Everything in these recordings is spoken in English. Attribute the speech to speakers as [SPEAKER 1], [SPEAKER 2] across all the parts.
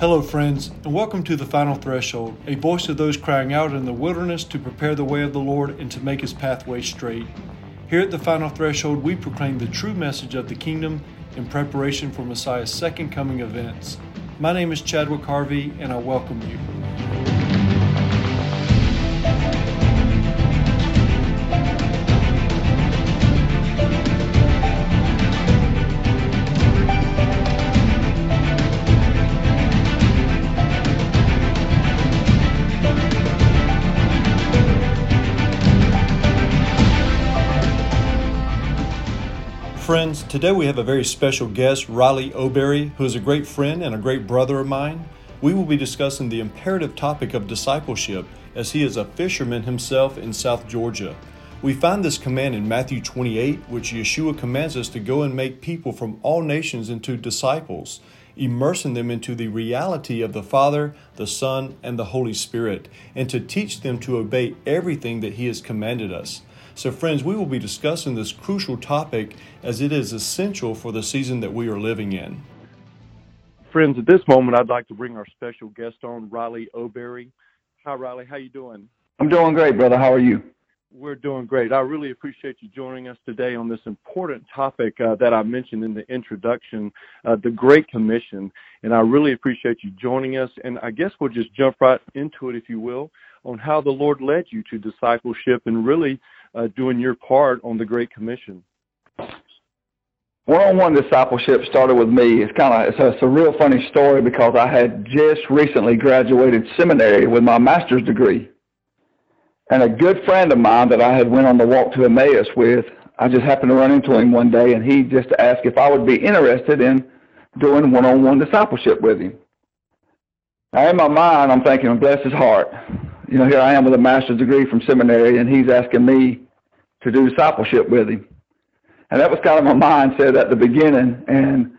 [SPEAKER 1] Hello, friends, and welcome to The Final Threshold, a voice of those crying out in the wilderness to prepare the way of the Lord and to make his pathway straight. Here at The Final Threshold, we proclaim the true message of the kingdom in preparation for Messiah's second coming events. My name is Chadwick Harvey, and I welcome you. Friends, today we have a very special guest, Riley O'Berry, who is a great friend and a great brother of mine. We will be discussing the imperative topic of discipleship, as he is a fisherman himself in South Georgia. We find this command in Matthew 28, which Yeshua commands us to go and make people from all nations into disciples, immersing them into the reality of the Father, the Son, and the Holy Spirit, and to teach them to obey everything that He has commanded us. So, friends, we will be discussing this crucial topic as it is essential for the season that we are living in.
[SPEAKER 2] Friends, at this moment, I'd like to bring our special guest on, Riley O'Berry. Hi, Riley. How you doing?
[SPEAKER 3] I'm doing great, brother. How are you?
[SPEAKER 2] We're doing great. I really appreciate you joining us today on this important topic uh, that I mentioned in the introduction, uh, the Great Commission. And I really appreciate you joining us. And I guess we'll just jump right into it, if you will, on how the Lord led you to discipleship and really Uh, doing your part on the Great Commission?
[SPEAKER 3] One-on-one discipleship started with me. It's kind of it's a, it's a real funny story because I had just recently graduated seminary with my master's degree, and a good friend of mine that I had went on the walk to Emmaus with, I just happened to run into him one day, and he just asked if I would be interested in doing one-on-one discipleship with him. Now, in my mind, I'm thinking, bless his heart you know, here I am with a master's degree from seminary, and he's asking me to do discipleship with him. And that was kind of my mindset at the beginning. And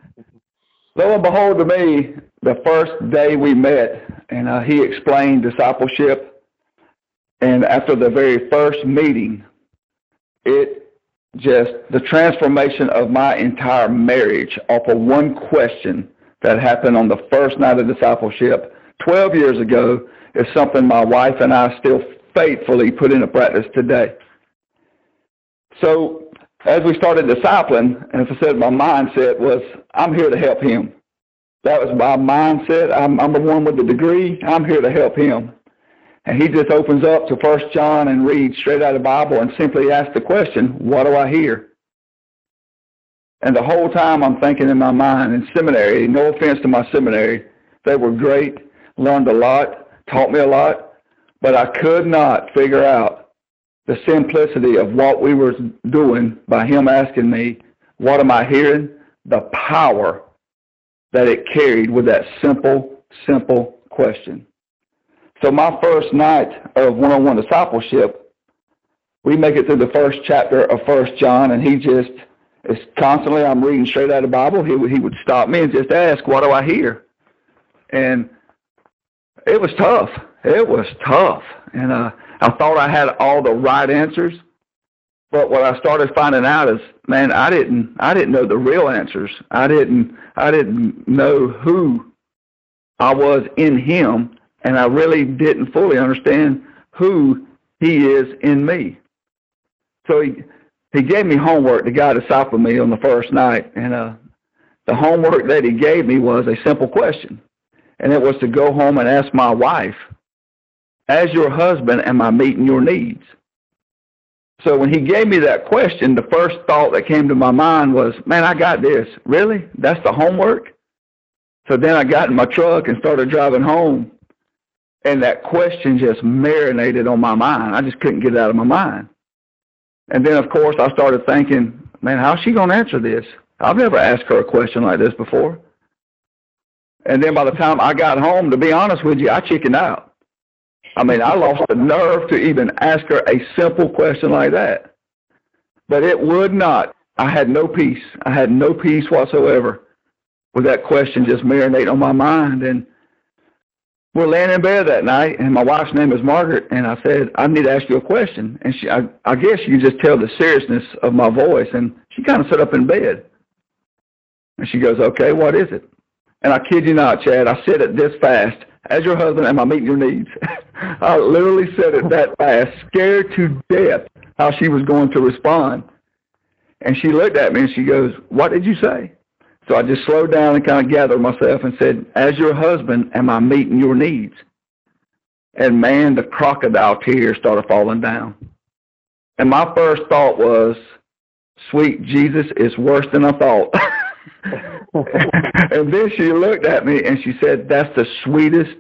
[SPEAKER 3] lo and behold, to me, the first day we met, and uh, he explained discipleship. And after the very first meeting, it just the transformation of my entire marriage off of one question that happened on the first night of discipleship 12 years ago is something my wife and I still faithfully put into practice today. So as we started discipling, as I said, my mindset was, I'm here to help him. That was my mindset. I'm, I'm the one with the degree. I'm here to help him. And he just opens up to First John and reads straight out of the Bible and simply asks the question, what do I hear? And the whole time I'm thinking in my mind in seminary, no offense to my seminary, they were great, learned a lot, taught me a lot, but I could not figure out the simplicity of what we were doing by him asking me, what am I hearing? The power that it carried with that simple, simple question. So my first night of one-on-one discipleship, we make it through the first chapter of First John, and he just is constantly, I'm reading straight out of the Bible. He, he would stop me and just ask, what do I hear? And it was tough. It was tough. And uh, I thought I had all the right answers. But what I started finding out is, man, I didn't, I didn't know the real answers. I didn't, I didn't know who I was in Him, and I really didn't fully understand who He is in me. So He, He gave me homework to guide disciple me on the first night, and uh, the homework that He gave me was a simple question and it was to go home and ask my wife, as your husband, am I meeting your needs? So when he gave me that question, the first thought that came to my mind was, man, I got this. Really? That's the homework? So then I got in my truck and started driving home. And that question just marinated on my mind. I just couldn't get it out of my mind. And then, of course, I started thinking, man, how's she going to answer this? I've never asked her a question like this before. And then by the time I got home, to be honest with you, I chickened out. I mean, I lost the nerve to even ask her a simple question like that. But it would not. I had no peace. I had no peace whatsoever with that question just marinating on my mind. And we're laying in bed that night, and my wife's name is Margaret, and I said, I need to ask you a question. And she, I, I guess you just tell the seriousness of my voice. And she kind of sat up in bed. And she goes, okay, what is it? And I kid you not, Chad, I said it this fast. As your husband, am I meeting your needs? I literally said it that fast, scared to death how she was going to respond. And she looked at me and she goes, what did you say? So I just slowed down and kind of gathered myself and said, as your husband, am I meeting your needs? And man, the crocodile tears started falling down. And my first thought was, sweet Jesus is worse than I thought. and then she looked at me and she said, that's the sweetest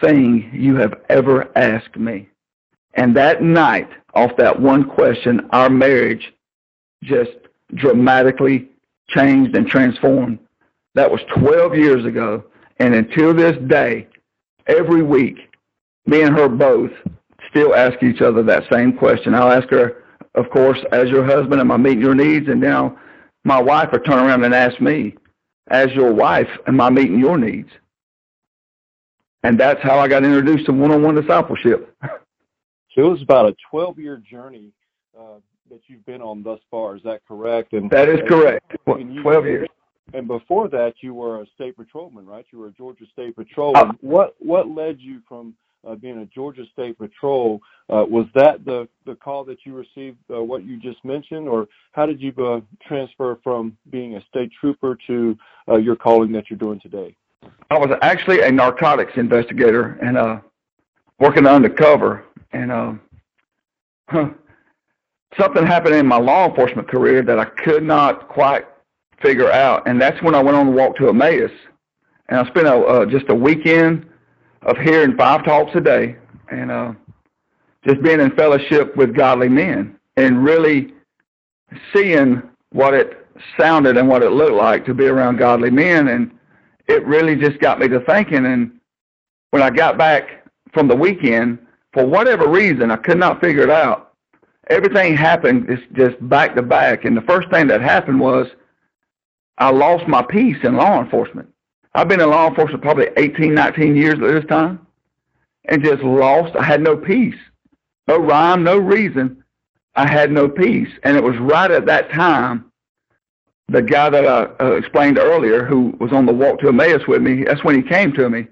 [SPEAKER 3] thing you have ever asked me. And that night, off that one question, our marriage just dramatically changed and transformed. That was 12 years ago. And until this day, every week, me and her both still ask each other that same question. I'll ask her, of course, as your husband, am I meeting your needs? And now my wife will turn around and ask me, as your wife, am I meeting your needs? And that's how I got introduced to one-on-one discipleship.
[SPEAKER 2] So it was about a 12-year journey uh, that you've been on thus far. Is that correct?
[SPEAKER 3] And that is correct. You, 12 years.
[SPEAKER 2] And before that, you were a state patrolman, right? You were a Georgia State Patrolman. Uh, what what led you from being a Georgia State Patrol? Uh, was that the call that you received? Uh, what you just mentioned, or how did you uh, transfer from being a state trooper to uh, your calling that you're doing today?
[SPEAKER 3] I was actually a narcotics investigator and uh, working undercover, and uh, something happened in my law enforcement career that I could not quite figure out, and that's when I went on the walk to Emmaus, and I spent a, uh, just a weekend of hearing five talks a day, and uh, just being in fellowship with godly men, and really seeing what it sounded and what it looked like to be around godly men, and it really just got me to thinking. And when I got back from the weekend, for whatever reason, I could not figure it out. Everything happened just, just back to back. And the first thing that happened was I lost my peace in law enforcement. I've been in law enforcement probably 18, 19 years at this time and just lost. I had no peace. No rhyme, no reason. I had no peace. And it was right at that time the guy that I uh, explained earlier, who was on the walk to Emmaus with me, that's when he came to me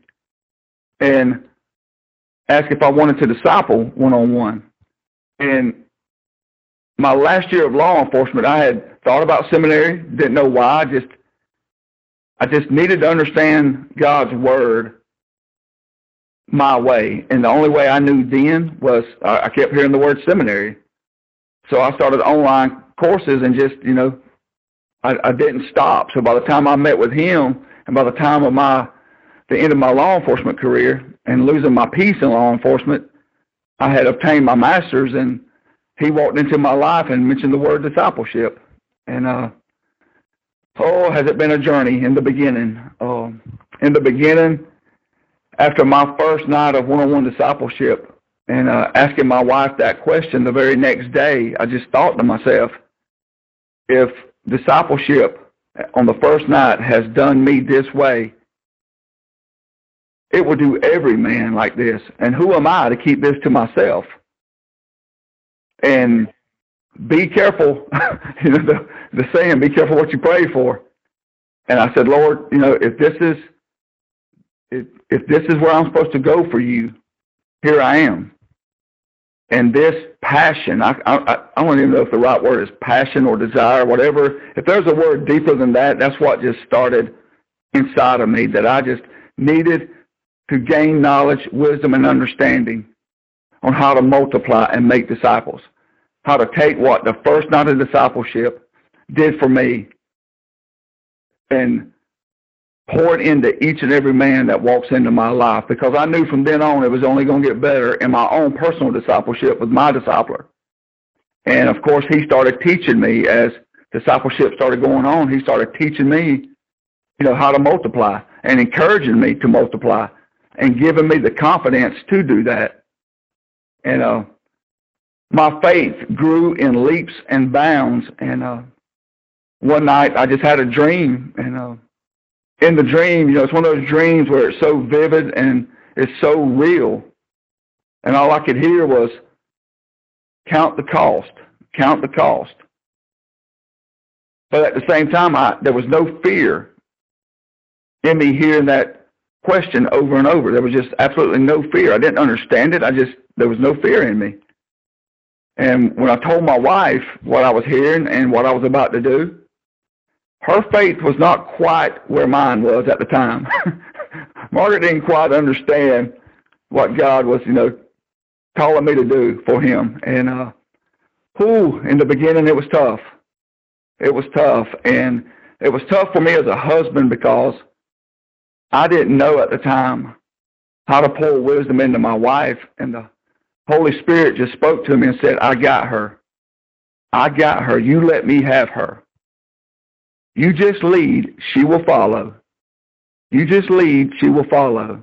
[SPEAKER 3] and asked if I wanted to disciple one-on-one. And my last year of law enforcement, I had thought about seminary, didn't know why. Just, I just needed to understand God's word my way. And the only way I knew then was I kept hearing the word seminary. So I started online courses and just, you know, I, I didn't stop. So by the time I met with him, and by the time of my the end of my law enforcement career and losing my peace in law enforcement, I had obtained my master's, and he walked into my life and mentioned the word discipleship. And uh, oh, has it been a journey in the beginning? Uh, in the beginning, after my first night of one-on-one discipleship, and uh, asking my wife that question the very next day, I just thought to myself, if discipleship on the first night has done me this way, it will do every man like this. And who am I to keep this to myself? And be careful, you know, the, the saying, be careful what you pray for. And I said, Lord, you know, if this is, if, if this is where I'm supposed to go for you, here I am and this passion, I, I, I don't even know if the right word is passion or desire, whatever. If there's a word deeper than that, that's what just started inside of me that I just needed to gain knowledge, wisdom, and understanding on how to multiply and make disciples. How to take what the first night of discipleship did for me and pour it into each and every man that walks into my life because I knew from then on it was only going to get better in my own personal discipleship with my discipler. And of course, he started teaching me as discipleship started going on. He started teaching me, you know, how to multiply and encouraging me to multiply and giving me the confidence to do that. And uh, my faith grew in leaps and bounds. And uh, one night I just had a dream and uh, in the dream, you know, it's one of those dreams where it's so vivid and it's so real. And all I could hear was, count the cost, count the cost. But at the same time, I, there was no fear. in me hearing that question over and over. There was just absolutely no fear. I didn't understand it. I just, there was no fear in me. And when I told my wife what I was hearing and what I was about to do, her faith was not quite where mine was at the time. Margaret didn't quite understand what God was, you know, calling me to do for him. And uh whew, in the beginning it was tough. It was tough. And it was tough for me as a husband because I didn't know at the time how to pour wisdom into my wife. And the Holy Spirit just spoke to me and said, I got her. I got her. You let me have her. You just lead, she will follow. You just lead, she will follow.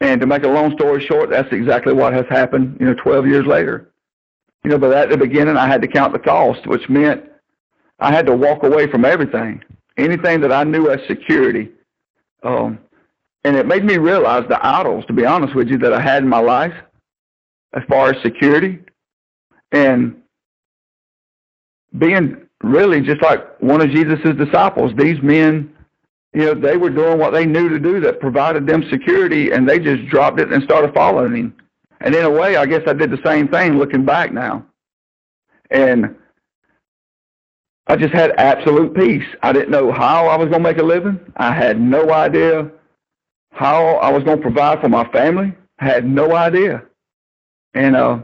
[SPEAKER 3] And to make a long story short, that's exactly what has happened, you know, 12 years later. You know, but at the beginning, I had to count the cost, which meant I had to walk away from everything, anything that I knew as security. Um, and it made me realize the idols, to be honest with you, that I had in my life as far as security. And being really just like one of Jesus's disciples, these men, you know, they were doing what they knew to do that provided them security, and they just dropped it and started following him. And in a way, I guess I did the same thing looking back now. And I just had absolute peace. I didn't know how I was going to make a living. I had no idea how I was going to provide for my family. I had no idea. And uh,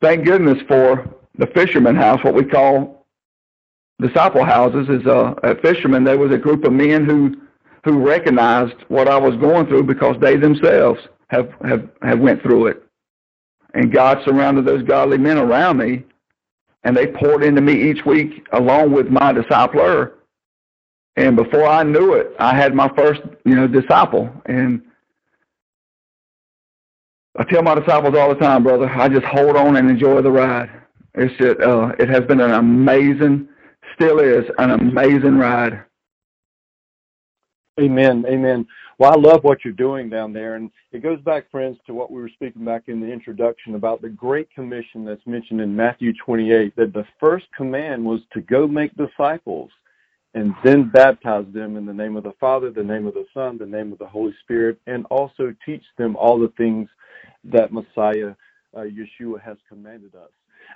[SPEAKER 3] thank goodness for the fisherman house, what we call disciple houses, is uh, at Fisherman there was a group of men who who recognized what I was going through because they themselves have have have went through it, and God surrounded those godly men around me, and they poured into me each week along with my discipler. And before I knew it, I had my first, you know, disciple. And I tell my disciples all the time, brother, I just hold on and enjoy the ride. It's just, uh, it has been an amazing, still is an amazing ride.
[SPEAKER 2] Amen. Amen. Well, I love what you're doing down there. And it goes back, friends, to what we were speaking back in the introduction about the Great Commission that's mentioned in Matthew 28, that the first command was to go make disciples and then baptize them in the name of the Father, the name of the Son, the name of the Holy Spirit, and also teach them all the things that Messiah, uh, Yeshua, has commanded us.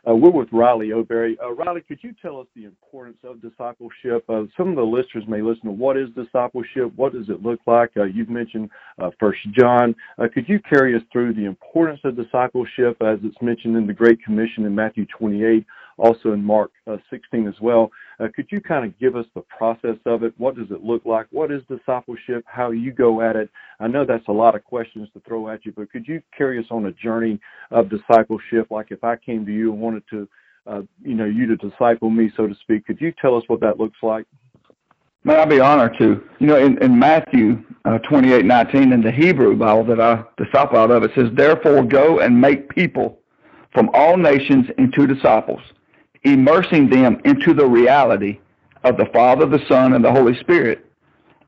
[SPEAKER 2] Uh, we're with Riley O'Berry. Uh, Riley, could you tell us the importance of discipleship? Uh, some of the listeners may listen to what is discipleship? What does it look like? Uh, you've mentioned uh, First John. Uh, could you carry us through the importance of discipleship as it's mentioned in the Great Commission in Matthew 28, also in Mark 16 as well? Could you kind of give us the process of it? What does it look like? What is discipleship? How you go at it? I know that's a lot of questions to throw at you, but could you carry us on a journey of discipleship? Like if I came to you and wanted to, uh, you know, you to disciple me, so to speak. Could you tell us what that looks like?
[SPEAKER 3] Man, I'd be honored to. You know, in, in Matthew uh, 28, 19, in the Hebrew Bible that I disciple out of, it says, Therefore go and make people from all nations into disciples, immersing them into the reality of the Father, the Son, and the Holy Spirit,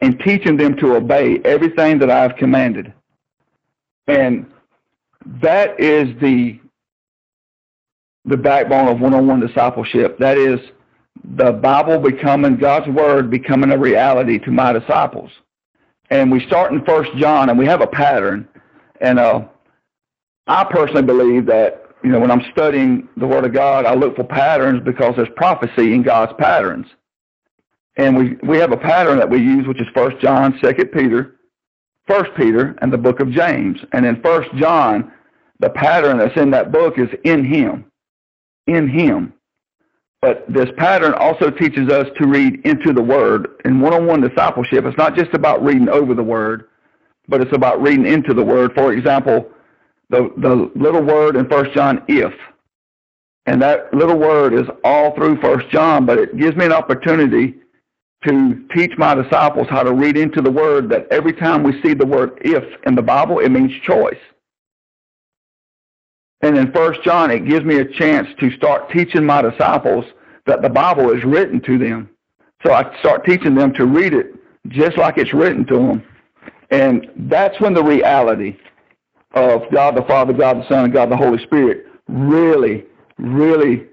[SPEAKER 3] and teaching them to obey everything that I have commanded. And that is the the backbone of one-on-one discipleship. That is the Bible becoming God's word becoming a reality to my disciples. And we start in First John, and we have a pattern. And uh, I personally believe that you know when I'm studying the Word of God, I look for patterns because there's prophecy in God's patterns. And we we have a pattern that we use, which is First John, Second Peter, First Peter, and the Book of James. And in First John, the pattern that's in that book is in Him in Him. But this pattern also teaches us to read into the Word. In one-on-one discipleship, it's not just about reading over the Word, but it's about reading into the Word. For example, the, the little word in First John, if. And that little word is all through First John, but it gives me an opportunity to teach my disciples how to read into the Word that every time we see the word if in the Bible, it means choice. And in First John, it gives me a chance to start teaching my disciples that the Bible is written to them. So I start teaching them to read it just like it's written to them. And that's when the reality of God the Father, God the Son, and God the Holy Spirit really, really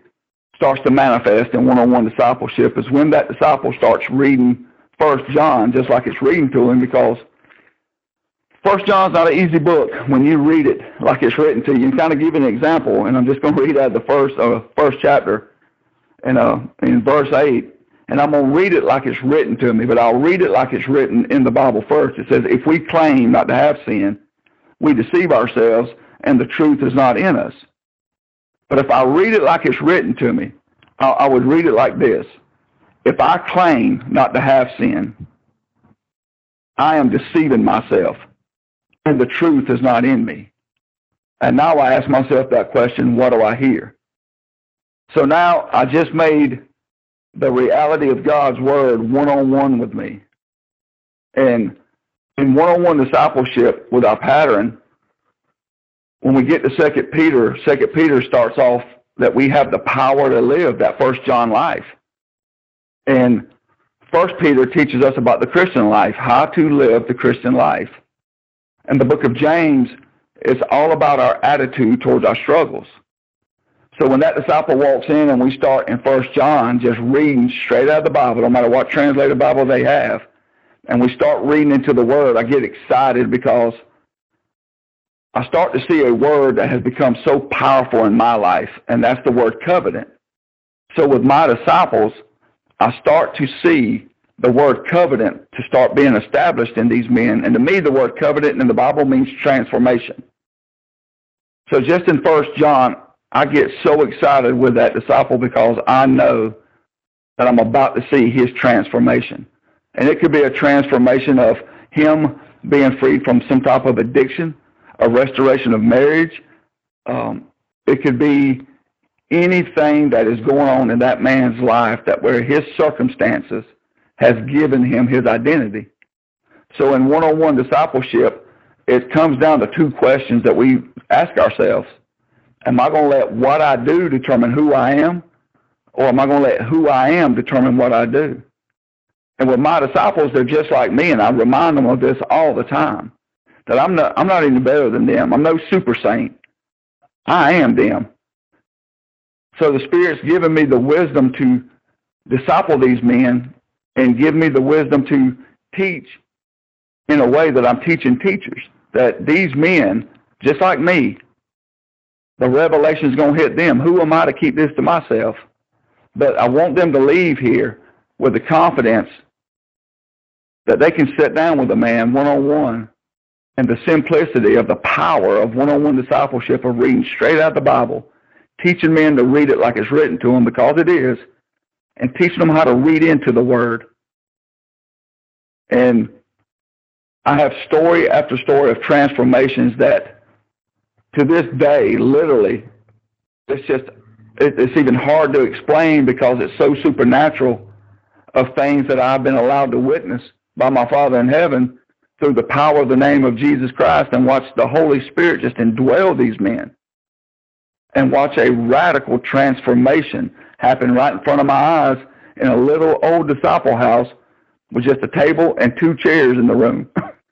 [SPEAKER 3] starts to manifest in one-on-one discipleship is when that disciple starts reading First John just like it's reading to him because First John's not an easy book when you read it like it's written to you. And kind of give an example, and I'm just going to read out the first uh, first chapter, and uh, in verse eight, and I'm going to read it like it's written to me, but I'll read it like it's written in the Bible first. It says, "If we claim not to have sin, we deceive ourselves, and the truth is not in us." But if I read it like it's written to me, I, I would read it like this: If I claim not to have sin, I am deceiving myself and the truth is not in me. And now I ask myself that question, what do I hear? So now I just made the reality of God's word one-on-one with me. And in one-on-one discipleship with our pattern, when we get to Second Peter, Second Peter starts off that we have the power to live that First John life. And First Peter teaches us about the Christian life, how to live the Christian life. And the book of James is all about our attitude towards our struggles. So when that disciple walks in and we start in First John just reading straight out of the Bible, no matter what translated Bible they have, and we start reading into the Word, I get excited because I start to see a word that has become so powerful in my life, and that's the word covenant. So with my disciples, I start to see the word covenant to start being established in these men. And to me, the word covenant in the Bible means transformation. So just in First John, I get so excited with that disciple because I know that I'm about to see his transformation. And it could be a transformation of him being freed from some type of addiction, a restoration of marriage. Um, it could be anything that is going on in that man's life that where his circumstances has given him his identity. So in one-on-one discipleship, it comes down to two questions that we ask ourselves. Am I going to let what I do determine who I am? Or am I going to let who I am determine what I do? And with my disciples, they're just like me, and I remind them of this all the time. That I'm not, I'm not any better than them. I'm no super saint. I am them. So the Spirit's given me the wisdom to disciple these men and give me the wisdom to teach in a way that I'm teaching teachers. That these men, just like me, the revelation is going to hit them. Who am I to keep this to myself? But I want them to leave here with the confidence that they can sit down with a man one-on-one and the simplicity of the power of one-on-one discipleship of reading straight out the Bible, teaching men to read it like it's written to them because it is, and teaching them how to read into the Word. And I have story after story of transformations that to this day, literally, it's just, it's even hard to explain because it's so supernatural of things that I've been allowed to witness by my Father in heaven through the power of the name of Jesus Christ and watch the Holy Spirit just indwell these men and watch a radical transformation happen right in front of my eyes in a little old disciple house with just a table and two chairs in the room.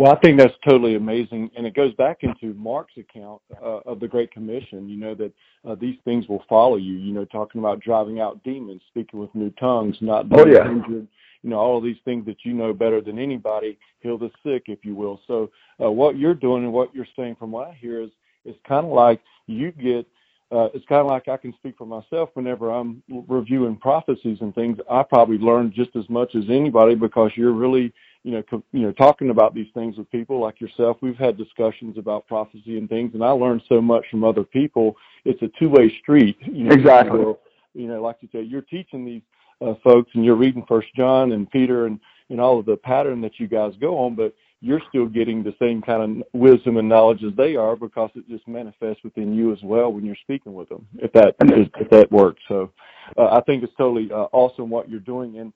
[SPEAKER 2] well, I think that's totally amazing, and it goes back into Mark's account uh, of the Great Commission. You know that uh, these things will follow you. You know, talking about driving out demons, speaking with new tongues, not being oh, yeah. injured. You know, all of these things that you know better than anybody, heal the sick, if you will. So, uh, what you're doing and what you're saying, from what I hear, is it's kind of like you get uh, it's kind of like I can speak for myself whenever I'm reviewing prophecies and things. I probably learn just as much as anybody because you're really, you know, you know, talking about these things with people like yourself. We've had discussions about prophecy and things, and I learned so much from other people. It's a two-way street. You know,
[SPEAKER 3] exactly.
[SPEAKER 2] You know, you know, like you said, you're teaching these uh, folks, and you're reading First John and Peter and and all of the pattern that you guys go on, but you're still getting the same kind of wisdom and knowledge as they are because it just manifests within you as well when you're speaking with them. If that if that works, so uh, I think it's totally uh, awesome what you're doing. And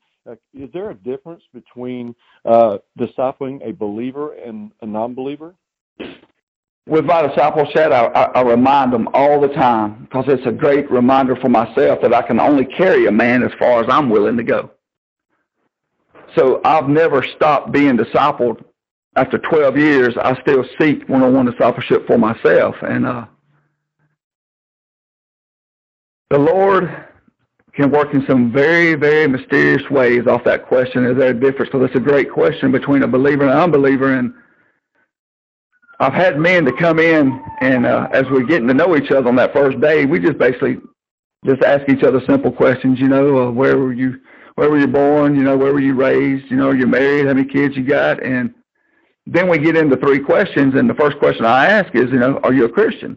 [SPEAKER 2] is there a difference between uh, discipling a believer and a non-believer?
[SPEAKER 3] With my discipleship, I, I, I remind them all the time because it's a great reminder for myself that I can only carry a man as far as I'm willing to go. So I've never stopped being discipled after 12 years, I still seek one-on-one discipleship for myself. And uh, the Lord can work in some very, very mysterious ways off that question. Is there a difference? So that's a great question between a believer and an unbeliever. And I've had men to come in, and uh, as we're getting to know each other on that first day, we just basically just ask each other simple questions. You know, uh, where were you? Where were you born? You know, where were you raised? You know, are you married? How many kids you got? And then we get into three questions, and the first question I ask is, you know, are you a Christian?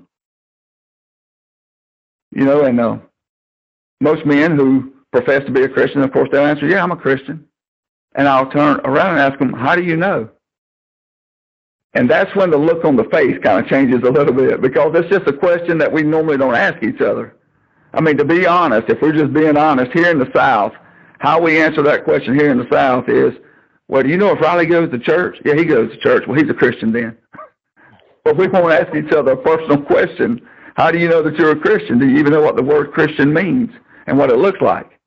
[SPEAKER 3] You know, and uh, most men who profess to be a Christian, of course, they'll answer, yeah, I'm a Christian. And I'll turn around and ask them, how do you know? And that's when the look on the face kind of changes a little bit because it's just a question that we normally don't ask each other. I mean, to be honest, if we're just being honest, here in the South, how we answer that question here in the South is, well, do you know if Riley goes to church? Yeah, he goes to church. Well, he's a Christian then. but we won't ask each other a personal question. How do you know that you're a Christian? Do you even know what the word Christian means and what it looks like?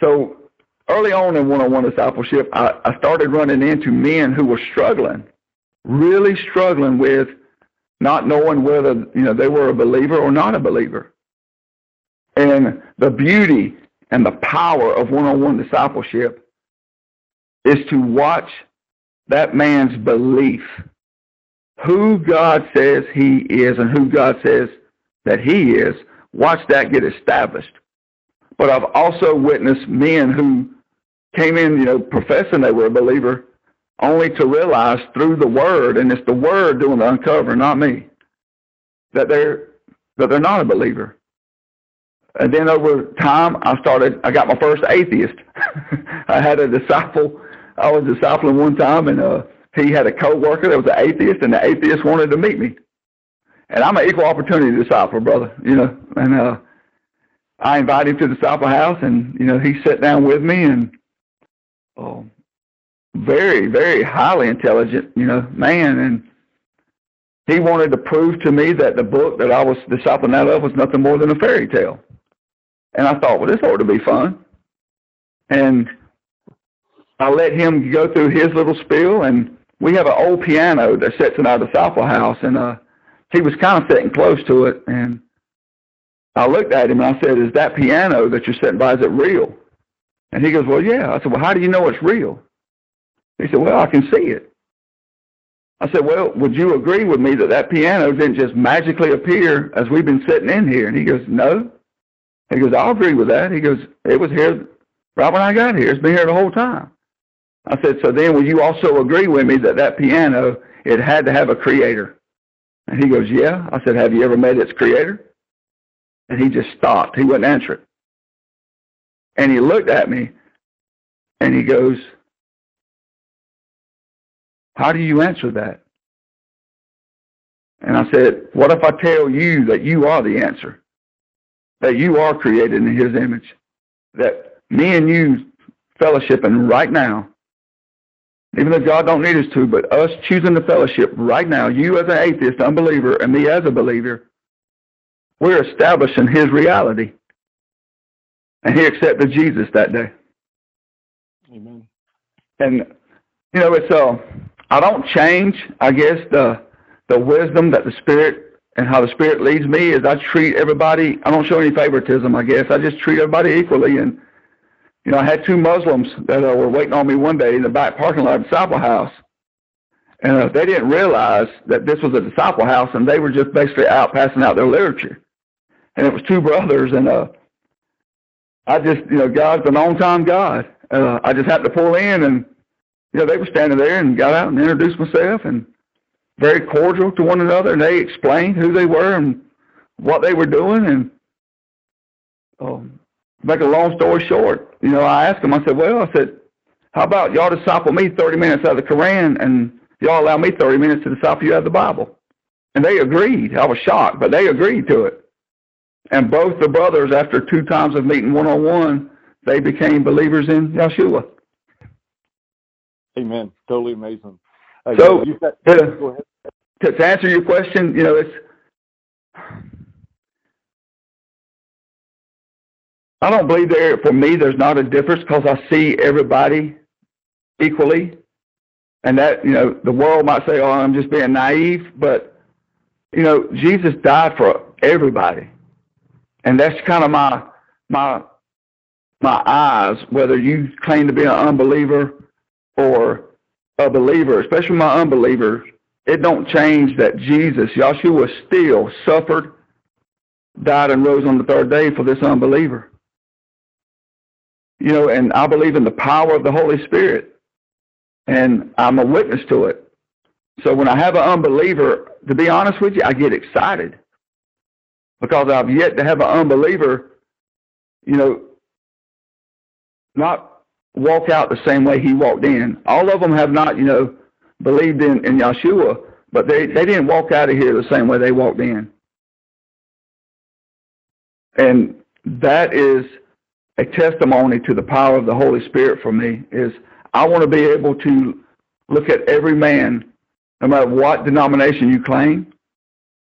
[SPEAKER 3] So early on in one-on-one discipleship, I, I started running into men who were struggling, really struggling with not knowing whether you know they were a believer or not a believer. And the beauty and the power of one-on-one discipleship is to watch that man's belief, who God says he is and who God says that he is, watch that get established. But I've also witnessed men who came in, you know, professing they were a believer, only to realize through the word, and it's the word doing the uncovering, not me, that they're that they're not a believer. And then over time, I started. I got my first atheist. I had a disciple. I was discipling one time, and uh, he had a coworker that was an atheist, and the atheist wanted to meet me. And I'm an equal opportunity disciple, brother. You know, and uh, I invited him to the disciple house, and you know, he sat down with me, and oh, very, very highly intelligent, you know, man, and he wanted to prove to me that the book that I was discipling out of was nothing more than a fairy tale. And I thought, well, this ought to be fun. And I let him go through his little spiel, and we have an old piano that sits in our disciple house, and uh, he was kind of sitting close to it, and I looked at him and I said, "Is that piano that you're sitting by is it real?" And he goes, "Well, yeah." I said, "Well, how do you know it's real?" He said, "Well, I can see it." I said, "Well, would you agree with me that that piano didn't just magically appear as we've been sitting in here?" And he goes, "No." He goes, "I'll agree with that." He goes, "It was here right when I got here. It's been here the whole time." I said, "So then, would you also agree with me that that piano it had to have a creator?" And he goes, "Yeah." I said, "Have you ever met its creator?" And he just stopped. He wouldn't answer it. And he looked at me and he goes, How do you answer that? And I said, What if I tell you that you are the answer? That you are created in his image? That me and you fellowshipping right now, even though God don't need us to, but us choosing the fellowship right now, you as an atheist, unbeliever, and me as a believer, we're establishing his reality. And he accepted Jesus that day.
[SPEAKER 2] Amen.
[SPEAKER 3] And you know, it's uh I don't change, I guess, the the wisdom that the Spirit and how the Spirit leads me is I treat everybody I don't show any favoritism, I guess. I just treat everybody equally and you know, I had two Muslims that uh, were waiting on me one day in the back parking lot of Disciple House. And uh, they didn't realize that this was a Disciple House and they were just basically out passing out their literature and it was two brothers, and uh, I just, you know, God's an on-time God. Uh, I just happened to pull in, and you know, they were standing there, and got out and introduced myself, and very cordial to one another, and they explained who they were and what they were doing, and um, make a long story short, you know, I asked them, I said, well, I said, how about y'all disciple me 30 minutes out of the Quran, and y'all allow me 30 minutes to disciple you out of the Bible? And they agreed. I was shocked, but they agreed to it. And both the brothers, after two times of meeting one on one, they became believers in Yeshua.
[SPEAKER 2] Amen. Totally amazing. Uh,
[SPEAKER 3] so, got, to, to answer your question, you know, it's I don't believe there for me there's not a difference because I see everybody equally. And that, you know, the world might say, Oh, I'm just being naive, but you know, Jesus died for everybody. And that's kind of my my my eyes, whether you claim to be an unbeliever or a believer, especially my unbeliever, it don't change that Jesus, Yahshua, still suffered, died, and rose on the third day for this unbeliever. You know, and I believe in the power of the Holy Spirit, and I'm a witness to it. So when I have an unbeliever, to be honest with you, I get excited because I've yet to have an unbeliever, you know, not walk out the same way he walked in. All of them have not, you know, believed in, in Yeshua, but they, they didn't walk out of here the same way they walked in. And that is a testimony to the power of the Holy Spirit for me is I want to be able to look at every man, no matter what denomination you claim,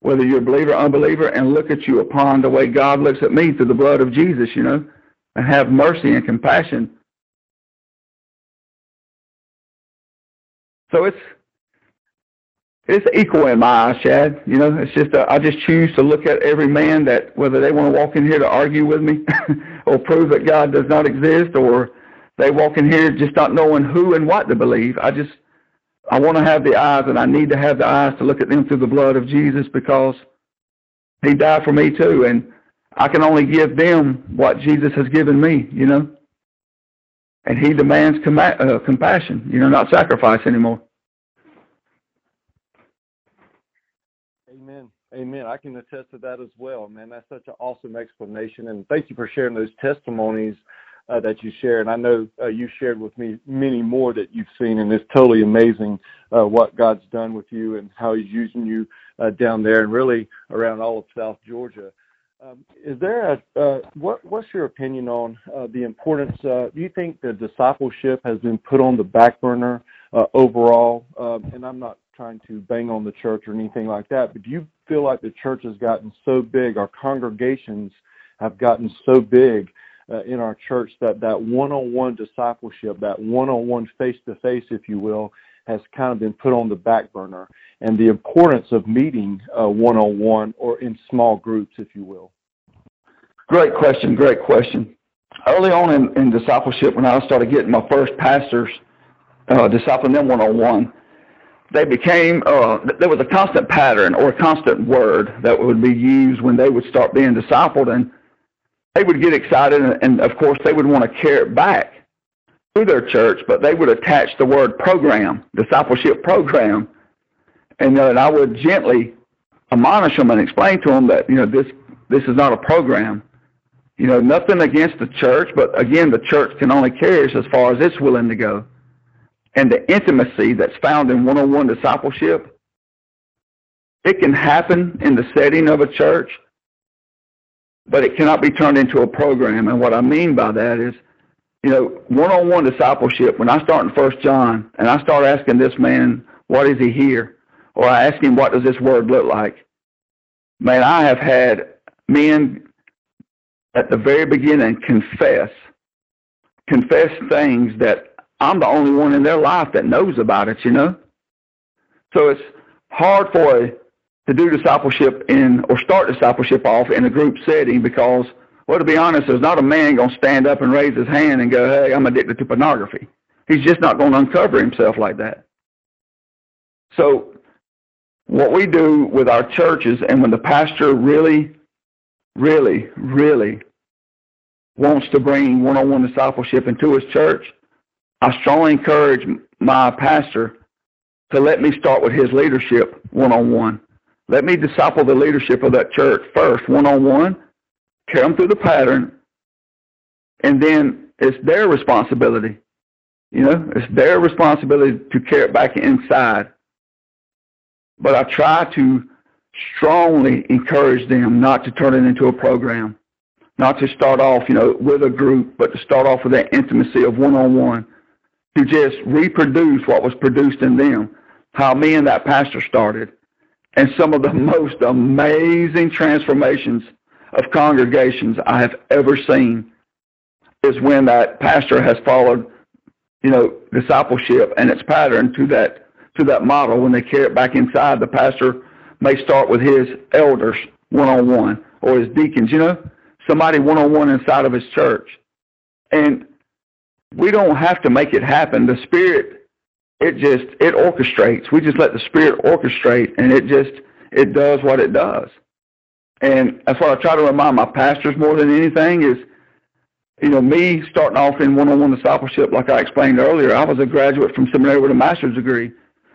[SPEAKER 3] whether you're a believer or unbeliever, and look at you upon the way God looks at me through the blood of Jesus, you know, and have mercy and compassion So it's it's equal in my eyes, Chad. You know, it's just uh, I just choose to look at every man that whether they want to walk in here to argue with me or prove that God does not exist, or they walk in here just not knowing who and what to believe. I just I want to have the eyes, and I need to have the eyes to look at them through the blood of Jesus because He died for me too, and I can only give them what Jesus has given me. You know and he demands com- uh, compassion, you know, not sacrifice anymore.
[SPEAKER 2] Amen. I can attest to that as well, man. That's such an awesome explanation, and thank you for sharing those testimonies uh, that you shared. And I know uh, you shared with me many more that you've seen, and it's totally amazing uh, what God's done with you and how He's using you uh, down there and really around all of South Georgia. Um, is there a uh, what? What's your opinion on uh, the importance? Uh, do you think the discipleship has been put on the back burner overall? Um, and I'm not trying to bang on the church or anything like that, but do you feel like the church has gotten so big, our congregations have gotten so big uh, in our church that that one-on-one discipleship, that one-on-one face-to-face, if you will, has kind of been put on the back burner and the importance of meeting uh, one-on-one or in small groups, if you will?
[SPEAKER 3] Great question. Great question. Early on in discipleship, when I started getting my first pastors, uh, discipling them one-on-one, they became, uh, there was a constant pattern or a constant word that would be used when they would start being discipled, and they would get excited, and, and of course, they would want to carry it back to their church, but they would attach the word program, discipleship program, and, uh, and I would gently admonish them and explain to them that you know this this is not a program. You know, nothing against the church, but again, the church can only carry us as far as it's willing to go. And the intimacy that's found in one-on-one discipleship, it can happen in the setting of a church, but it cannot be turned into a program. And what I mean by that is, you know, one-on-one discipleship, when I start in First John and I start asking this man, what is he here? Or I ask him, what does this word look like? Man, I have had men at the very beginning confess, confess things that I'm the only one in their life that knows about it, you know? So it's hard for a, to do discipleship in, or start discipleship off in a group setting because well, to be honest, there's not a man going to stand up and raise his hand and go, hey, I'm addicted to pornography. He's just not going to uncover himself like that. So what we do with our churches, and when the pastor really, really, really wants to bring one-on-one discipleship into his church, I strongly encourage my pastor to let me start with his leadership one-on-one. Let me disciple the leadership of that church first, one-on-one, carry them through the pattern, and then it's their responsibility. You know, it's their responsibility to carry it back inside. But I try to strongly encourage them not to turn it into a program, not to start off, you know, with a group, but to start off with that intimacy of one-on-one, to just reproduce what was produced in them, how me and that pastor started, and some of the most amazing transformations of congregations I have ever seen is when that pastor has followed, you know, discipleship and its pattern to that to that model. When they carry it back inside, the pastor may start with his elders one on one or his deacons, you know. somebody one on one inside of his church. And we don't have to make it happen. The Spirit, it just, it orchestrates. We just let the Spirit orchestrate and it just, it does what it does. And that's what I try to remind my pastors more than anything is, you know, me starting off in one-on-one discipleship, like I explained earlier, I was a graduate from seminary with a master's degree.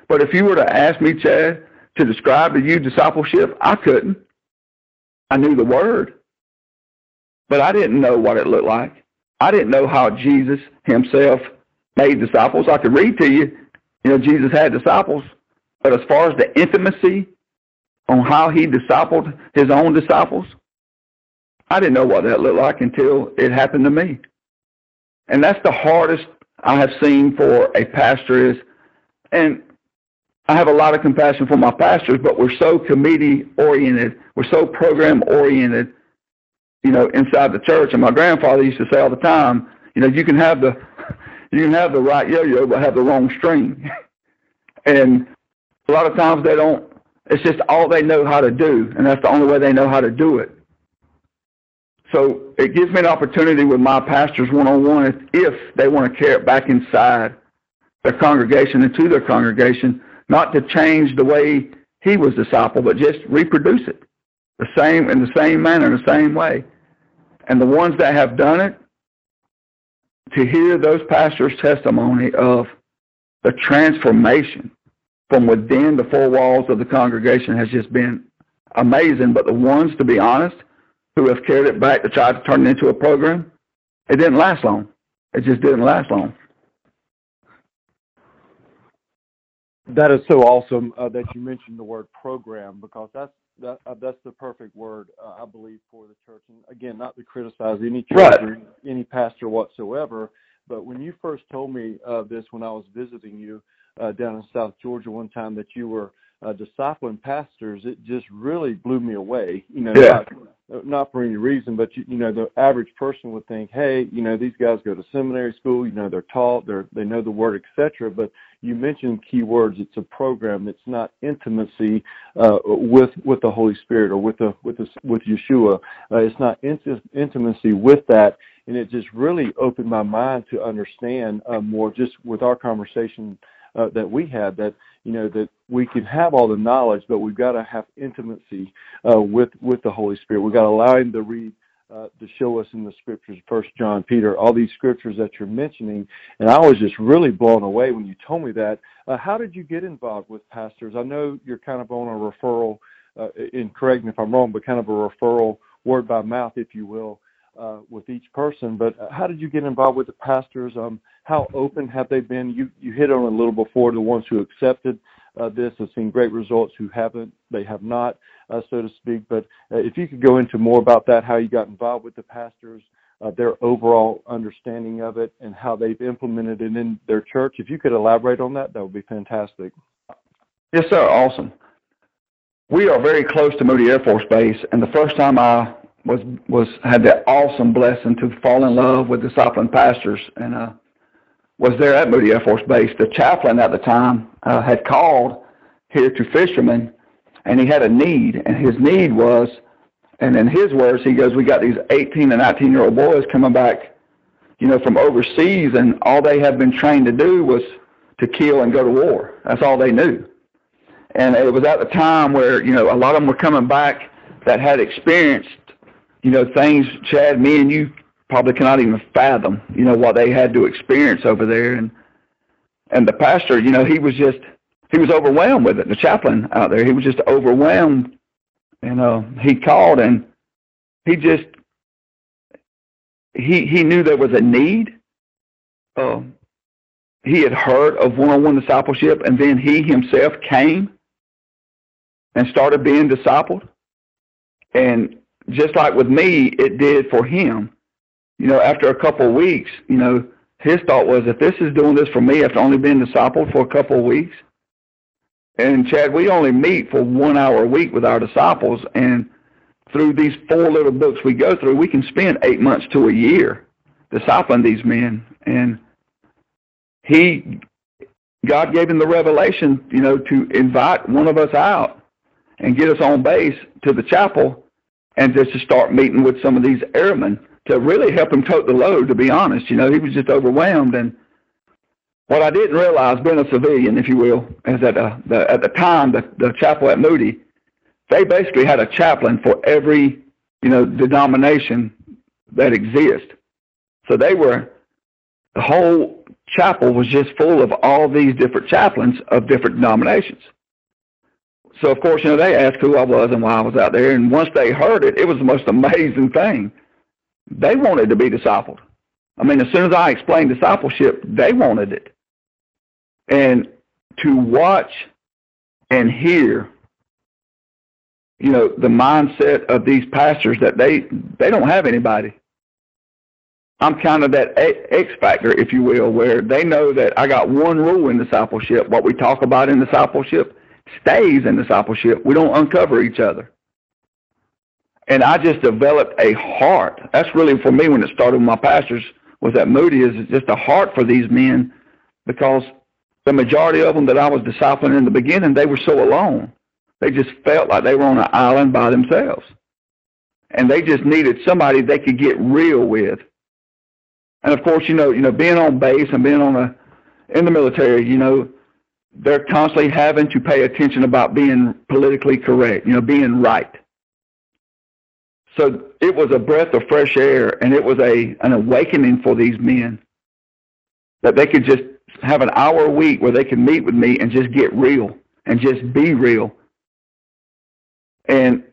[SPEAKER 3] But if you were to ask me, Chad, to describe to you discipleship, I couldn't. I knew the word, but I didn't know what it looked like. I didn't know how Jesus himself made disciples. I could read to you, you know, Jesus had disciples, but as far as the intimacy on how he discipled his own disciples, I didn't know what that looked like until it happened to me. And that's the hardest I have seen for a pastor is, and I have a lot of compassion for my pastors, but we're so committee oriented, we're so program oriented, you know, inside the church. And my grandfather used to say all the time, you know, you can have the you can have the right yo-yo, but have the wrong string. and a lot of times they don't. It's just all they know how to do, and that's the only way they know how to do it. So it gives me an opportunity with my pastors one-on-one if, if they want to carry it back inside their congregation and to their congregation not to change the way he was discipled, but just reproduce it the same in the same manner, the same way. And the ones that have done it, to hear those pastors' testimony of the transformation from within the four walls of the congregation has just been amazing. But the ones, to be honest, who have carried it back to try to turn it into a program, it didn't last long. It just didn't last long.
[SPEAKER 2] That is so awesome uh, that you mentioned the word program because that's that, uh, that's the perfect word uh, I believe for the church. And again, not to criticize any church right. or any pastor whatsoever, but when you first told me uh, this when I was visiting you uh, down in South Georgia one time that you were uh, discipling pastors, it just really blew me away. You know,
[SPEAKER 3] yeah.
[SPEAKER 2] not, not for any reason, but you, you know, the average person would think, hey, you know, these guys go to seminary school, you know, they're taught, they're they know the word, etc. But you mentioned key words. It's a program. It's not intimacy uh, with with the Holy Spirit or with the with the, with Yeshua. Uh, it's not int- intimacy with that, and it just really opened my mind to understand uh, more. Just with our conversation uh, that we had, that you know that we can have all the knowledge, but we've got to have intimacy uh, with with the Holy Spirit. We've got to allow Him to read uh, to show us in the scriptures, First John, Peter, all these scriptures that you're mentioning, and I was just really blown away when you told me that. Uh, how did you get involved with pastors? I know you're kind of on a referral, uh, and correct me if I'm wrong, but kind of a referral, word by mouth, if you will, with each person. But uh, how did you get involved with the pastors? Um, how open have they been? You you hit on a little before the ones who accepted uh, this have seen great results. Who haven't, they have not, uh, so to speak. But uh, if you could go into more about that, how you got involved with the pastors, uh, their overall understanding of it, and how they've implemented it in their church. If you could elaborate on that, that would be fantastic.
[SPEAKER 3] Yes, sir. Awesome. We are very close to Moody Air Force Base, and the first time I was was had the awesome blessing to fall in love with the discipling pastors, and uh, was there at Moody Air Force Base. The chaplain at the time uh, had called here to fishermen, and he had a need, and his need was, and in his words, he goes, "We got these 18 and 19 year old boys coming back, you know, from overseas, and all they have been trained to do was to kill and go to war. That's all they knew." And it was at the time where you know a lot of them were coming back that had experienced, you know, things. Chad, me and you probably cannot even fathom, you know, what they had to experience over there. And and the pastor, you know, he was just he was overwhelmed with it. The chaplain out there, he was just overwhelmed. And uh, he called and he just he he knew there was a need. Uh, he had heard of one-on-one discipleship, and then he himself came and started being discipled. And just like with me, it did for him you know, after a couple of weeks, you know, his thought was, if this is doing this for me after only being discipled for a couple of weeks, and Chad, we only meet for one hour a week with our disciples, and through these four little books we go through, we can spend eight months to a year discipling these men. And he, God gave him the revelation, you know, to invite one of us out and get us on base to the chapel and just to start meeting with some of these airmen to really help him tote the load, to be honest. You know, he was just overwhelmed. And what I didn't realize, being a civilian, if you will, is that uh, the, at the time, the, the chapel at Moody, they basically had a chaplain for every, you know, denomination that exists. So they were, the whole chapel was just full of all these different chaplains of different denominations. So of course, you know, they asked who I was and why I was out there, and once they heard it, it was the most amazing thing. They wanted to be discipled. I mean, as soon as I explained discipleship, they wanted it. And to watch and hear, you know, the mindset of these pastors that they they don't have anybody. I'm kind of that X factor, if you will, where they know that I got one rule in discipleship. What we talk about in discipleship stays in discipleship. We don't uncover each other. And I just developed a heart. That's really for me when it started with my pastors was that Moody is just a heart for these men because the majority of them that I was discipling in the beginning, they were so alone. They just felt like they were on an island by themselves. And they just needed somebody they could get real with. And of course, you know, you know, being on base and being on a in the military, you know, they're constantly having to pay attention about being politically correct, you know, being right. So it was a breath of fresh air and it was a an awakening for these men that they could just have an hour a week where they could meet with me and just get real and just be real. And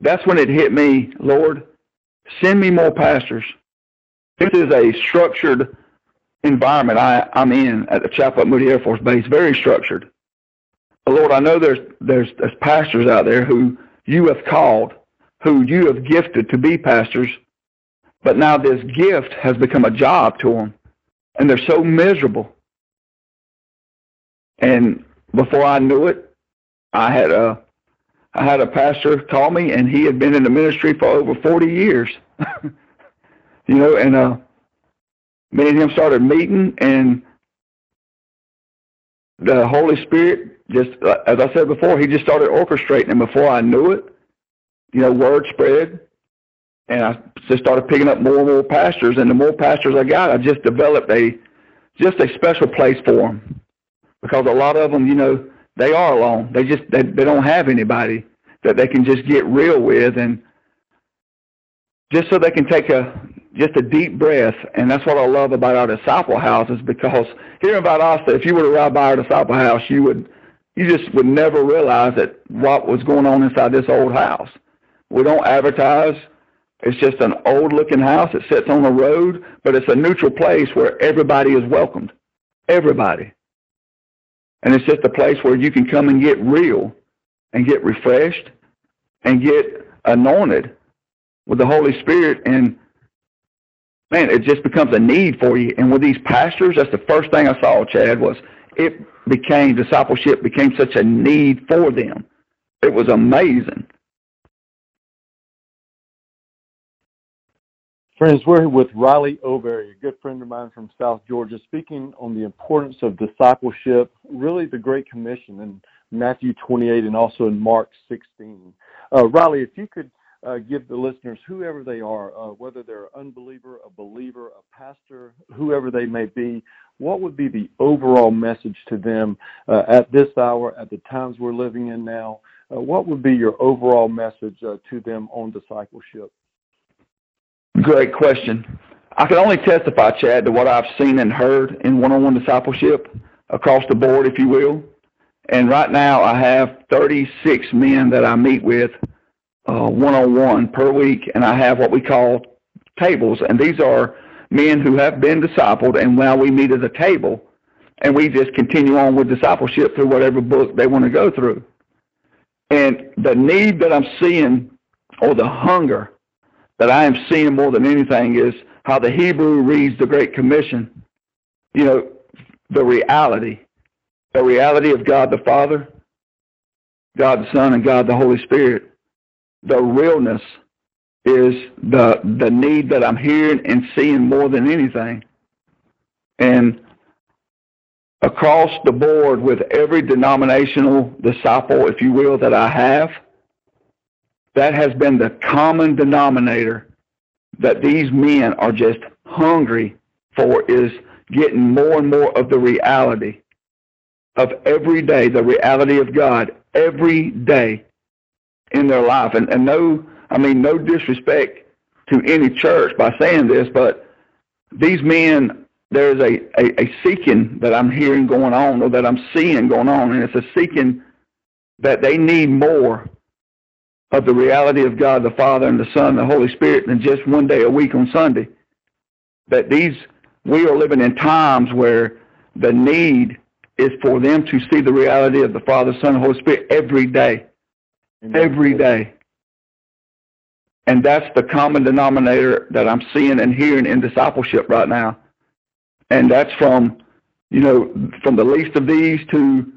[SPEAKER 3] that's when it hit me, Lord, send me more pastors. This is a structured environment I, I'm in at the Chapel Moody Air Force Base, very structured. But Lord, I know there's, there's, there's pastors out there who you have called, who you have gifted to be pastors, but now this gift has become a job to them, and they're so miserable. And before I knew it, I had a I had a pastor call me, and he had been in the ministry for over 40 years. you know, and uh, me and him started meeting, and the Holy Spirit just, uh, as I said before, he just started orchestrating. And before I knew it, you know, word spread, and I just started picking up more and more pastors. And the more pastors I got, I just developed a just a special place for them because a lot of them, you know, they are alone. They just they, they don't have anybody that they can just get real with, and just so they can take a just a deep breath, and that's what I love about our disciple houses because here in Valdosta, if you were to ride by our disciple house, you would you just would never realize that what was going on inside this old house. We don't advertise. It's just an old looking house. It sits on the road, but it's a neutral place where everybody is welcomed. Everybody. And it's just a place where you can come and get real and get refreshed and get anointed with the Holy Spirit and man, it just becomes a need for you. And with these pastors, that's the first thing I saw, Chad, was it became, discipleship became such a need for them. It was amazing.
[SPEAKER 2] Friends, we're with Riley O'Berry, a good friend of mine from South Georgia, speaking on the importance of discipleship, really the Great Commission in Matthew 28 and also in Mark 16. Uh, Riley, if you could uh, give the listeners, whoever they are, uh, whether they're an unbeliever, a believer, a pastor, whoever they may be, what would be the overall message to them uh, at this hour, at the times we're living in now? Uh, what would be your overall message uh, to them on discipleship?
[SPEAKER 3] Great question. I can only testify, Chad, to what I've seen and heard in one-on-one discipleship across the board, if you will. And right now, I have 36 men that I meet with uh, one-on-one per week, and I have what we call tables, and these are men who have been discipled, and now we meet at a table, and we just continue on with discipleship through whatever book they want to go through. And the need that I'm seeing, or the hunger that I am seeing more than anything, is how the Hebrew reads the Great Commission. You know, the reality, the reality of God the Father, God the Son, and God the Holy Spirit the realness is the the need that I'm hearing and seeing more than anything. And across the board with every denominational disciple, if you will, that I have, that has been the common denominator that these men are just hungry for is getting more and more of the reality of every day, the reality of God every day in their life. And, and no, I mean, no disrespect to any church by saying this, but these men, there's a, a, a seeking that I'm hearing going on or that I'm seeing going on, and it's a seeking that they need more of the reality of God the Father and the Son and the Holy Spirit than just one day a week on Sunday. That these, we are living in times where the need is for them to see the reality of the Father, Son, and Holy Spirit every day. Every day. And that's the common denominator that I'm seeing and hearing in discipleship right now. And that's from, you know, from the least of these to,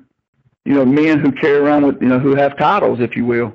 [SPEAKER 3] you know, men who carry around with, you know, who have titles, if you will.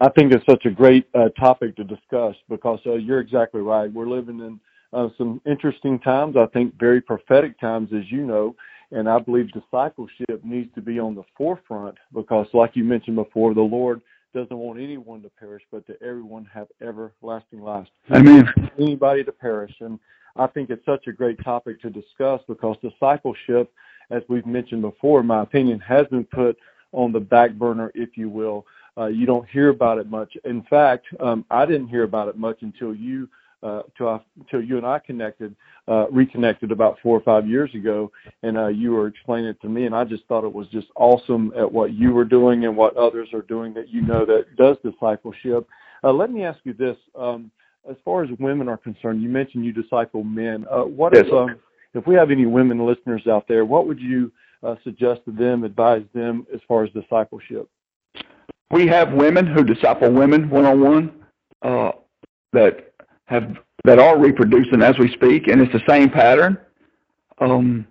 [SPEAKER 2] I think it's such a great uh, topic to discuss because uh, you're exactly right. We're living in uh, some interesting times. I think very prophetic times, as you know. And I believe discipleship needs to be on the forefront because, like you mentioned before, the Lord doesn't want anyone to perish, but to everyone have everlasting life.
[SPEAKER 3] Amen.
[SPEAKER 2] Anybody to perish. And I think it's such a great topic to discuss because discipleship, as we've mentioned before, in my opinion, has been put on the back burner, if you will. Uh, you don't hear about it much. In fact, um, I didn't hear about it much until you till, till you and I connected, uh, reconnected about four or five years ago, and uh, you were explaining it to me, and I just thought it was just awesome at what you were doing and what others are doing that you know that does discipleship. Uh, let me ask you this: um, as far as women are concerned, you mentioned you disciple men. Uh, what if, um, if we have any women listeners out there? What would you uh, suggest to them, advise them as far as discipleship?
[SPEAKER 3] We have women who disciple women one on one. That have that are reproducing as we speak, and it's the same pattern. Um,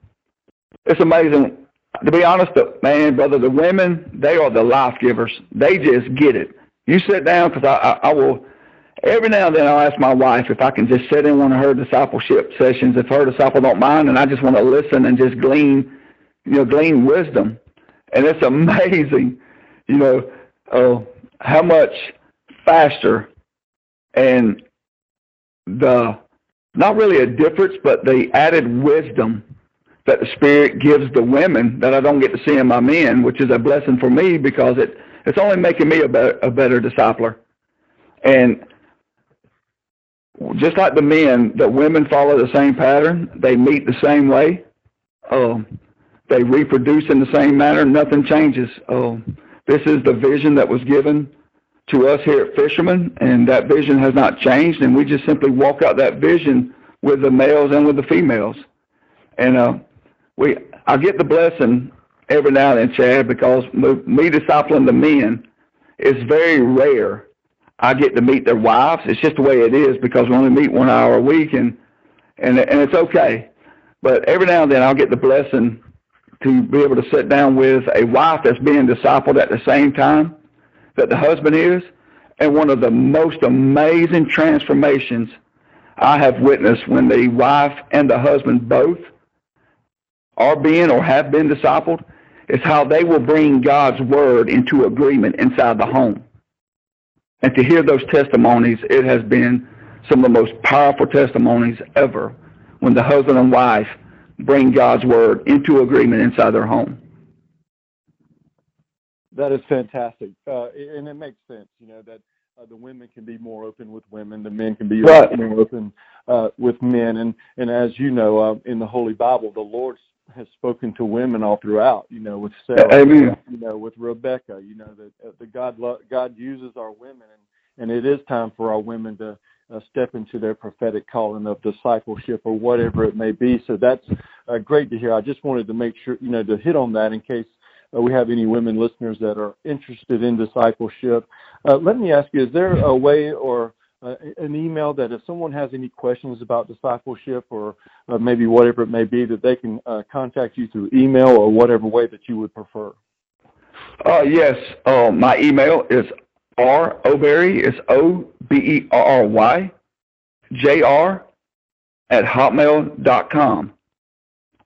[SPEAKER 3] it's amazing. To be honest, man, brother, the women, they are the life givers. They just get it. You sit down, because I, I, I will, every now and then I'll ask my wife if I can just sit in one of her discipleship sessions, if her disciple don't mind, and I just want to listen and just glean, you know, glean wisdom. And it's amazing, you know, uh, how much faster and the not really a difference, but the added wisdom that the Spirit gives the women that I don't get to see in my men, which is a blessing for me because it it's only making me a better, a better discipler. And just like the men, the women follow the same pattern. They meet the same way. Uh, they reproduce in the same manner. Nothing changes. Uh, this is the vision that was given to us here at Fisherman, and that vision has not changed, and we just simply walk out that vision with the males and with the females. And uh, we, I get the blessing every now and then, Chad, because me discipling the men is very rare. I get to meet their wives. It's just the way it is because we only meet one hour a week, and and and it's okay. But every now and then, I'll get the blessing to be able to sit down with a wife that's being discipled at the same time that the husband is, and one of the most amazing transformations I have witnessed when the wife and the husband both are being or have been discipled is how they will bring God's word into agreement inside the home. And to hear those testimonies, it has been some of the most powerful testimonies ever when the husband and wife bring God's word into agreement inside their home.
[SPEAKER 2] That is fantastic, uh, and it makes sense. You know that uh, the women can be more open with women, the men can be right. more open uh, with men, and and as you know, uh, in the Holy Bible, the Lord has spoken to women all throughout. You know, with Sarah,
[SPEAKER 3] Amen.
[SPEAKER 2] you know, with Rebecca. You know that uh, the God God uses our women, and and it is time for our women to uh, step into their prophetic calling of discipleship or whatever it may be. So that's uh, great to hear. I just wanted to make sure, you know, to hit on that in case we have any women listeners that are interested in discipleship. Uh, let me ask you, is there a way or uh, an email that if someone has any questions about discipleship or uh, maybe whatever it may be, that they can uh, contact you through email or whatever way that you would prefer?
[SPEAKER 3] Uh, yes, my email is r oberry is o b e r r y j r at hotmail dot com,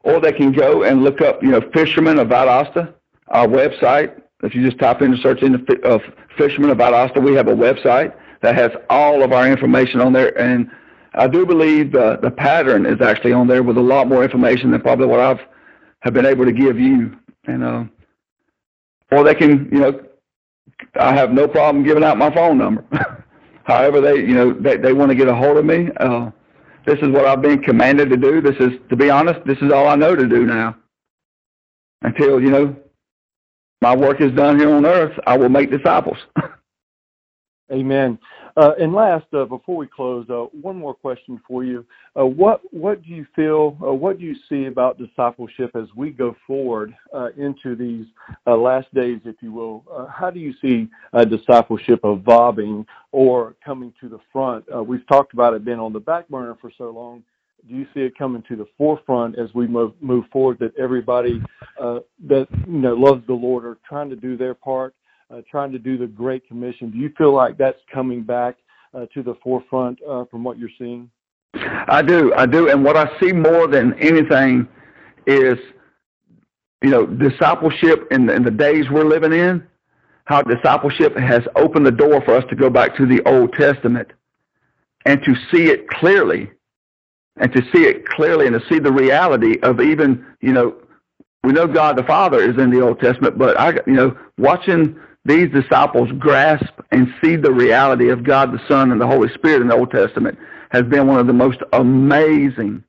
[SPEAKER 3] or they can go and look up, you know, Fisherman of Valdosta our website, If you just type in the search in the uh, Fishermen of Valdosta, we have a website that has all of our information on there. And I do believe the, the pattern is actually on there with a lot more information than probably what I've have been able to give you. And uh, or they can, you know, I have no problem giving out my phone number. However, they, you know, they, they want to get a hold of me. Uh, this is what I've been commanded to do. This is, to be honest, this is all I know to do now. Until, you know, my work is done here on earth, I will make disciples.
[SPEAKER 2] Amen. Uh, and last, uh, before we close, uh, one more question for you. Uh, what what do you feel? Uh, what do you see about discipleship as we go forward uh, into these last days, if you will? how do you see discipleship evolving or coming to the front? we've talked about it being on the back burner for so long. Do you see it coming to the forefront as we move move forward? That everybody that you know loves the Lord are trying to do their part uh, trying to do the Great Commission. Do you feel like that's coming back uh, to the forefront uh, from what you're seeing?
[SPEAKER 3] I do, I do, and what I see more than anything is, you know, discipleship in the, in the days we're living in. How discipleship has opened the door for us to go back to the Old Testament and to see it clearly, and to see it clearly, and to see the reality of even, you know, we know God the Father is in the Old Testament, but I, you know, watching these disciples grasp and see the reality of God the Son and the Holy Spirit in the Old Testament has been one of the most amazing,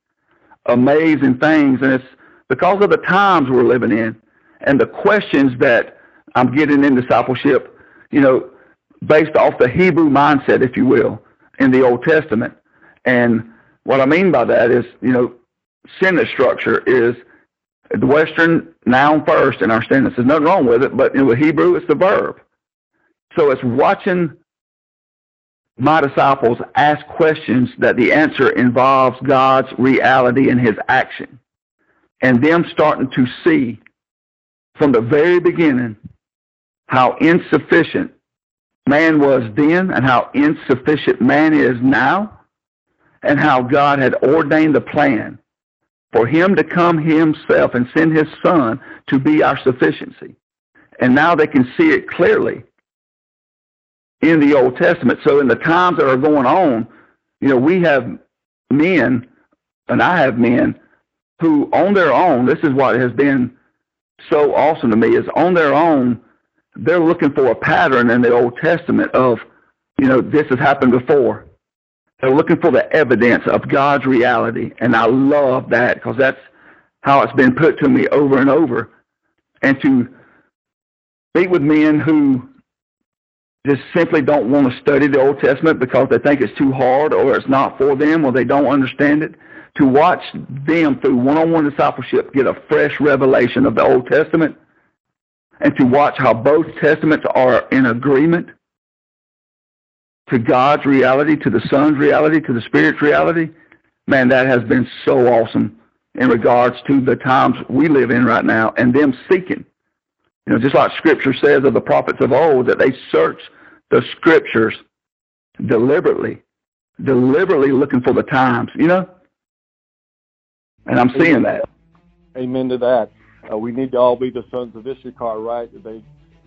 [SPEAKER 3] amazing things. And it's because of the times we're living in and the questions that I'm getting in discipleship, you know, based off the Hebrew mindset, if you will, in the Old Testament. And what I mean by that is, you know, sentence structure is the Western noun first in our sentence. There's nothing wrong with it, but in Hebrew, it's the verb. So it's watching my disciples ask questions that the answer involves God's reality and his action. And them starting to see from the very beginning how insufficient man was then and how insufficient man is now and how God had ordained the plan for him to come himself and send his son to be our sufficiency. And now they can see it clearly in the Old Testament. So in the times that are going on, you know, we have men, and I have men, who on their own, this is what has been so awesome to me, is on their own, they're looking for a pattern in the Old Testament of, you know, this has happened before. They're looking for the evidence of God's reality. And I love that because that's how it's been put to me over and over. And to meet with men who just simply don't want to study the Old Testament because they think it's too hard or it's not for them or they don't understand it. To watch them through one-on-one discipleship get a fresh revelation of the Old Testament and to watch how both testaments are in agreement to God's reality, to the Son's reality, to the Spirit's reality, man, that has been so awesome in regards to the times we live in right now and them seeking. You know, just like Scripture says of the prophets of old, that they search the Scriptures deliberately, deliberately looking for the times, you know? And I'm seeing that.
[SPEAKER 2] Amen to that. Uh, we need to all be the sons of Issachar, right? They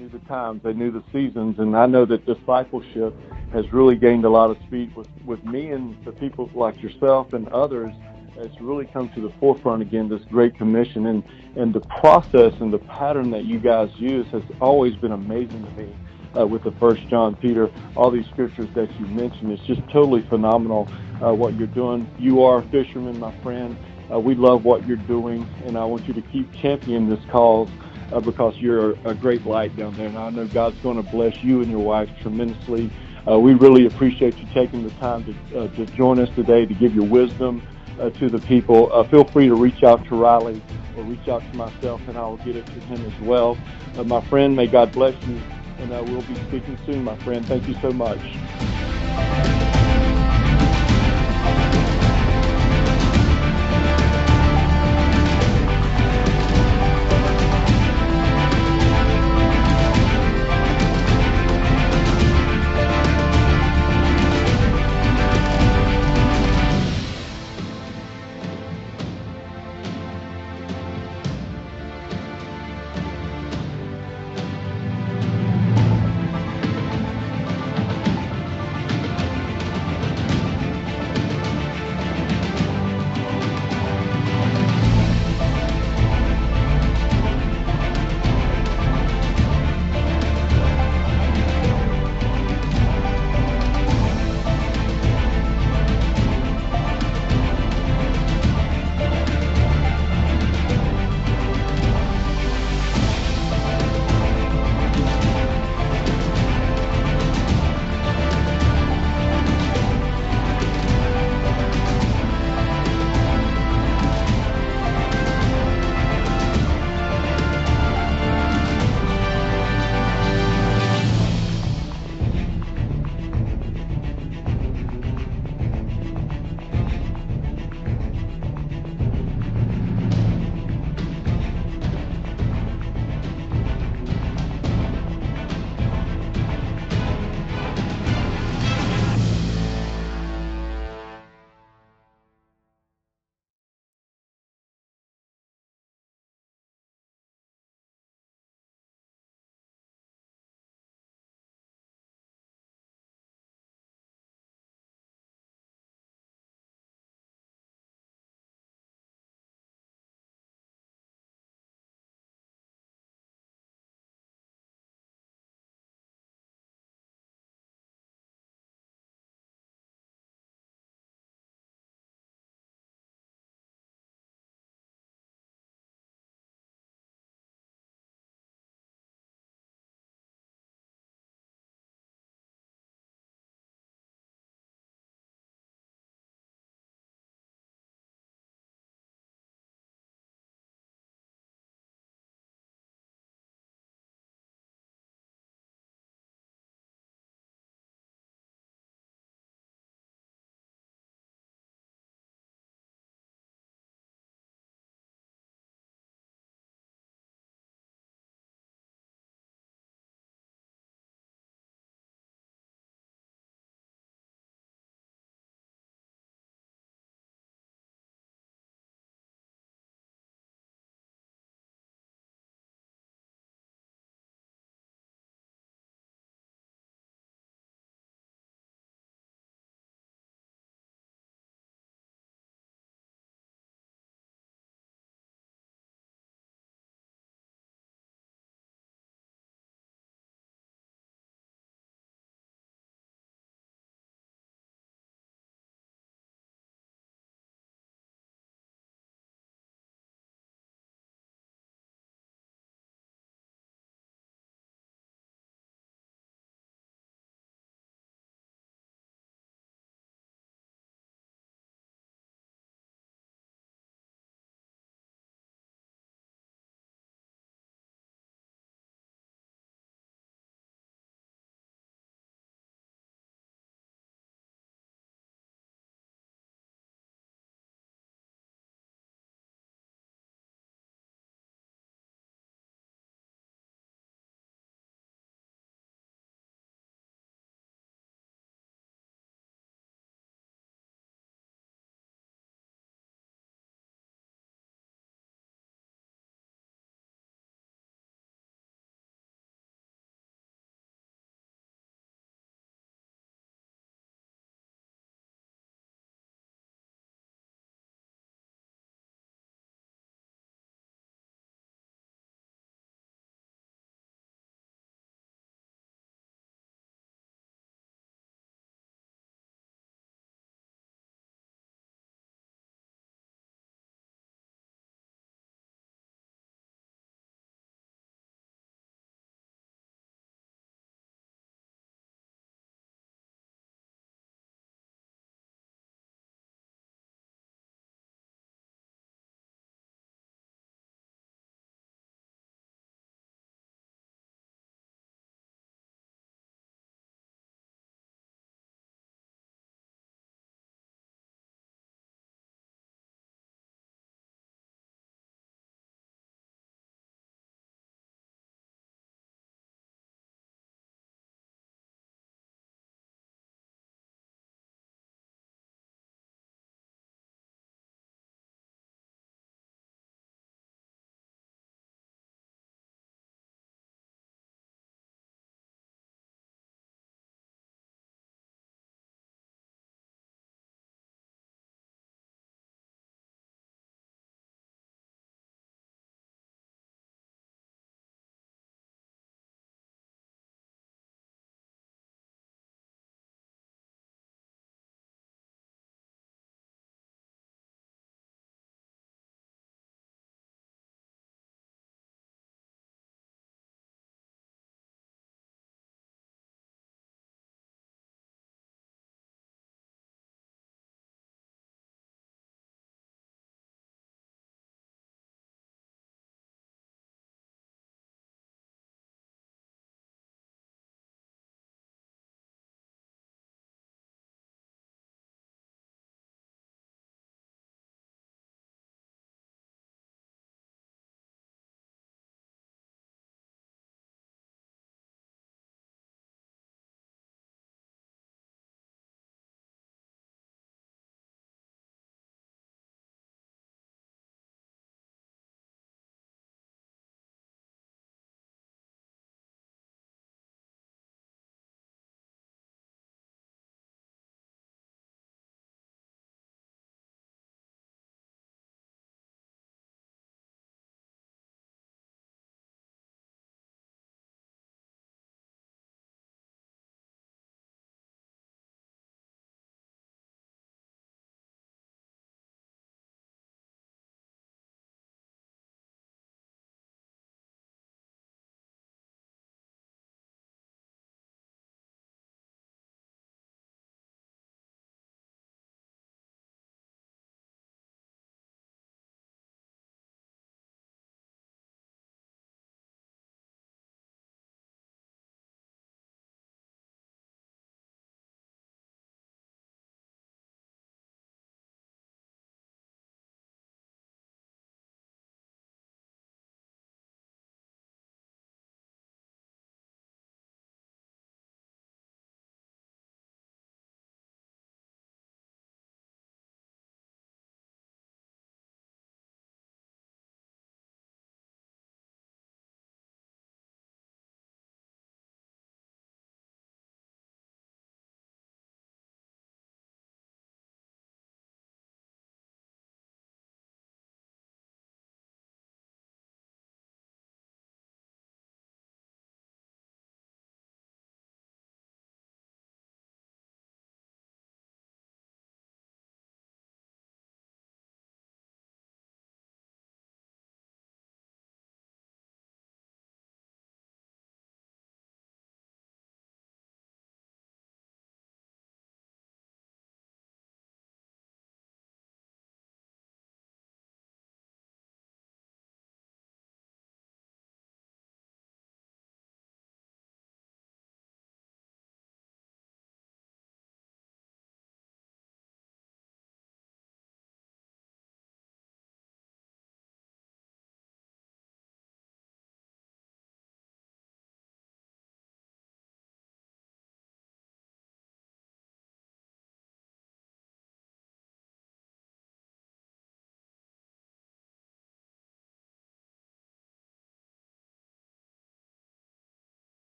[SPEAKER 2] knew the times, they knew the seasons, and I know that discipleship has really gained a lot of speed with, with me and the people like yourself and others. It's really come to the forefront again, this Great Commission, and, and the process and the pattern that you guys use has always been amazing to me. Uh, with the First John, Peter, all these scriptures that you mentioned, it's just totally phenomenal uh, what you're doing. You are a fisherman, my friend. Uh, we love what you're doing, and I want you to keep championing this cause uh, because you're a great light down there. And I know God's going to bless you and your wife tremendously. Uh, we really appreciate you taking the time to, uh, to join us today to give your wisdom uh, to the people. Uh, feel free to reach out to Riley or reach out to myself, and I will get it to him as well. Uh, my friend, may God bless you, and we'll be speaking soon, my friend. Thank you so much.